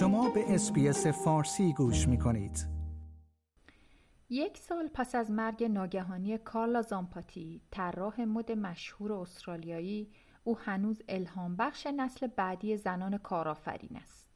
شما به اسپیس فارسی گوش می کنید. یک سال پس از مرگ ناگهانی کارلا زامپاتی، طراح مد مشهور استرالیایی، او هنوز الهام بخش نسل بعدی زنان کارآفرین است.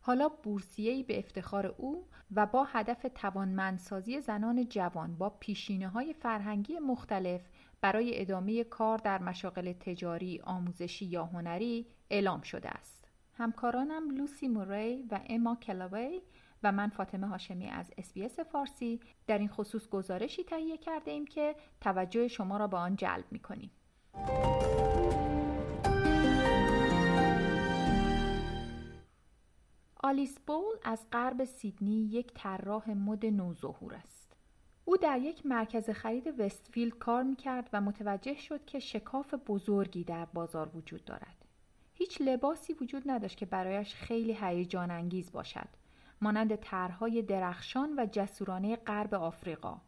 حالا بورسیه‌ای به افتخار او و با هدف توانمندسازی زنان جوان با پیشینه های فرهنگی مختلف برای ادامه کار در مشاغل تجاری، آموزشی یا هنری اعلام شده است. همکارانم لوسی موری و اما کلاوی و من فاطمه هاشمی از SBS فارسی در این خصوص گزارشی تهیه کرده ایم که توجه شما را به آن جلب می کنیم. آلیس بول از غرب سیدنی یک طراح مد نوظهور است. او در یک مرکز خرید وستفیلد کار می‌کرد و متوجه شد که شکاف بزرگی در بازار وجود دارد. هیچ لباسی وجود نداشت که برایش خیلی هیجان انگیز باشد. مانند طرحهای درخشان و جسورانه غرب آفریقا.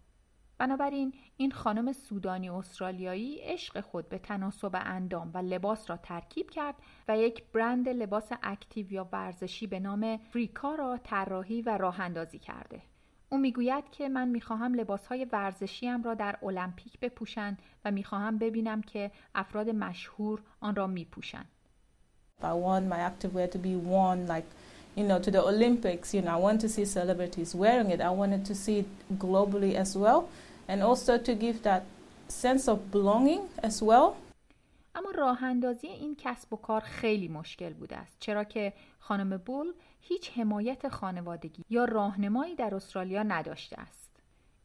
بنابراین این خانم سودانی استرالیایی عشق خود به تناسب اندام و لباس را ترکیب کرد و یک برند لباس اکتیو یا ورزشی به نام فریکا را طراحی و راه اندازی کرده. او می‌گوید که من می‌خواهم لباسهای ورزشیم را در المپیک بپوشند و می‌خواهم ببینم که افراد مشهور آن را میپوشند. I want my activewear to be worn like you know to the Olympics. You know, I want to see celebrities wearing it. I wanted to see it globally as well. and also to give that sense of belonging as well. اما راه اندازی این کسب و کار خیلی مشکل بوده است چرا که خانم بول هیچ حمایت خانوادگی یا راهنمایی در استرالیا نداشته است.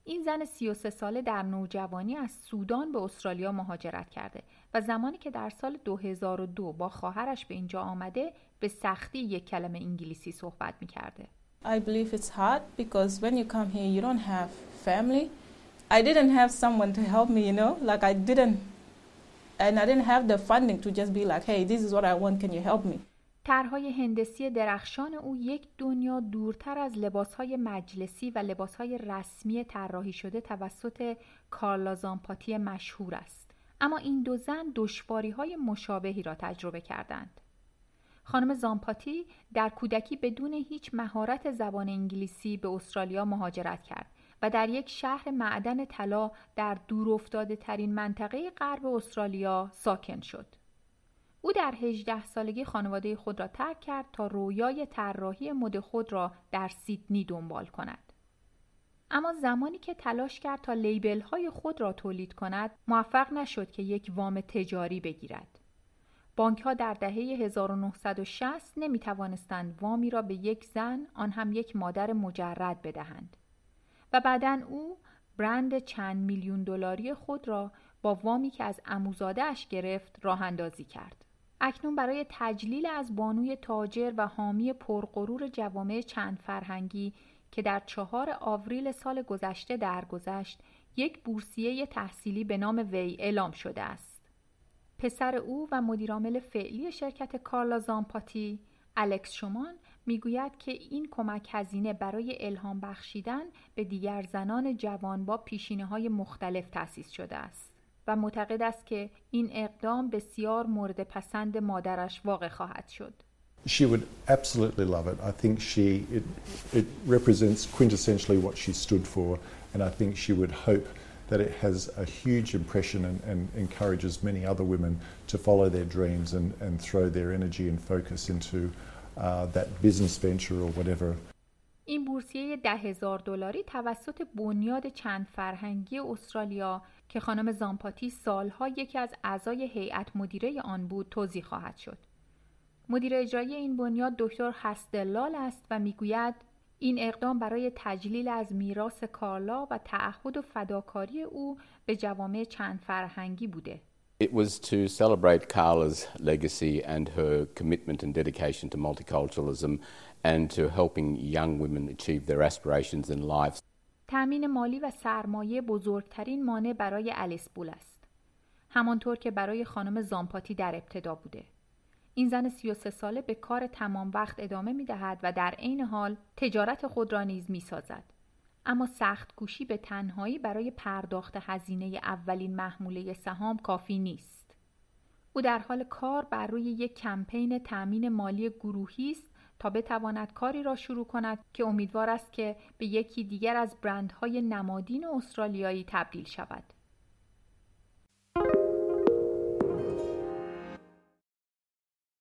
این زن 33 ساله در نوجوانی از سودان به استرالیا مهاجرت کرده و زمانی که در سال 2002 با خواهرش به اینجا آمده به سختی یک کلمه انگلیسی صحبت می کرده. I believe it's hard because when you come here you don't have family I didn't have someone to help me, you know, like I didn't, and I didn't have the funding to just be like, hey, this is what I want, can you help me? طرحهای هندسی درخشان او یک دنیا دورتر از لباسهای مجلسی و لباسهای رسمی طراحی شده توسط کارلا زامپاتی مشهور است. اما این دو زن دشواری های مشابهی را تجربه کردند. خانم زامپاتی در کودکی بدون هیچ مهارت زبان انگلیسی به استرالیا مهاجرت کرد و در یک شهر معدن طلا در دور ترین منطقه غرب استرالیا ساکن شد. او در 18 سالگی خانواده خود را ترک کرد تا رویای طراحی مد خود را در سیدنی دنبال کند. اما زمانی که تلاش کرد تا لیبل های خود را تولید کند، موفق نشد که یک وام تجاری بگیرد. بانک ها در دهه 1960 نمی توانستند وامی را به یک زن آن هم یک مادر مجرد بدهند. و بعدا او برند چند میلیون دلاری خود را با وامی که از اش گرفت راه اندازی کرد. اکنون برای تجلیل از بانوی تاجر و حامی پرغرور جوامع چند فرهنگی که در چهار آوریل سال گذشته درگذشت یک بورسیه تحصیلی به نام وی اعلام شده است. پسر او و مدیرعامل فعلی شرکت کارلا زامپاتی الکس شومان می‌گوید که این کمک هزینه برای الهام بخشیدن به دیگر زنان جوان با پیشینه های مختلف تأسیس شده است و معتقد است که این اقدام بسیار مورد پسند مادرش واقع خواهد شد. She would absolutely love it. I think she it, it represents quintessentially what she stood for and I think she would hope that it has a huge impression and, and encourages many other women to follow their dreams and, and throw their energy and focus into Uh, that business venture or whatever. این بورسیه ده هزار دلاری توسط بنیاد چند فرهنگی استرالیا که خانم زامپاتی سالها یکی از اعضای هیئت مدیره آن بود توضیح خواهد شد. مدیر اجرایی این بنیاد دکتر هستلال است و می‌گوید این اقدام برای تجلیل از میراث کارلا و تعهد و فداکاری او به جوامع چند فرهنگی بوده. It was to celebrate Carla's legacy and her commitment and dedication to multiculturalism and to helping young women achieve their aspirations in life. تأمین مالی و سرمایه بزرگترین مانع برای الیس بول است. همانطور که برای خانم زامپاتی در ابتدا بوده. این زن 33 ساله به کار تمام وقت ادامه می دهد و در عین حال تجارت خود را نیز می سازد. اما سخت کوشی به تنهایی برای پرداخت هزینه اولین محموله سهام کافی نیست. او در حال کار بر روی یک کمپین تأمین مالی گروهی است تا بتواند کاری را شروع کند که امیدوار است که به یکی دیگر از برندهای نمادین استرالیایی تبدیل شود.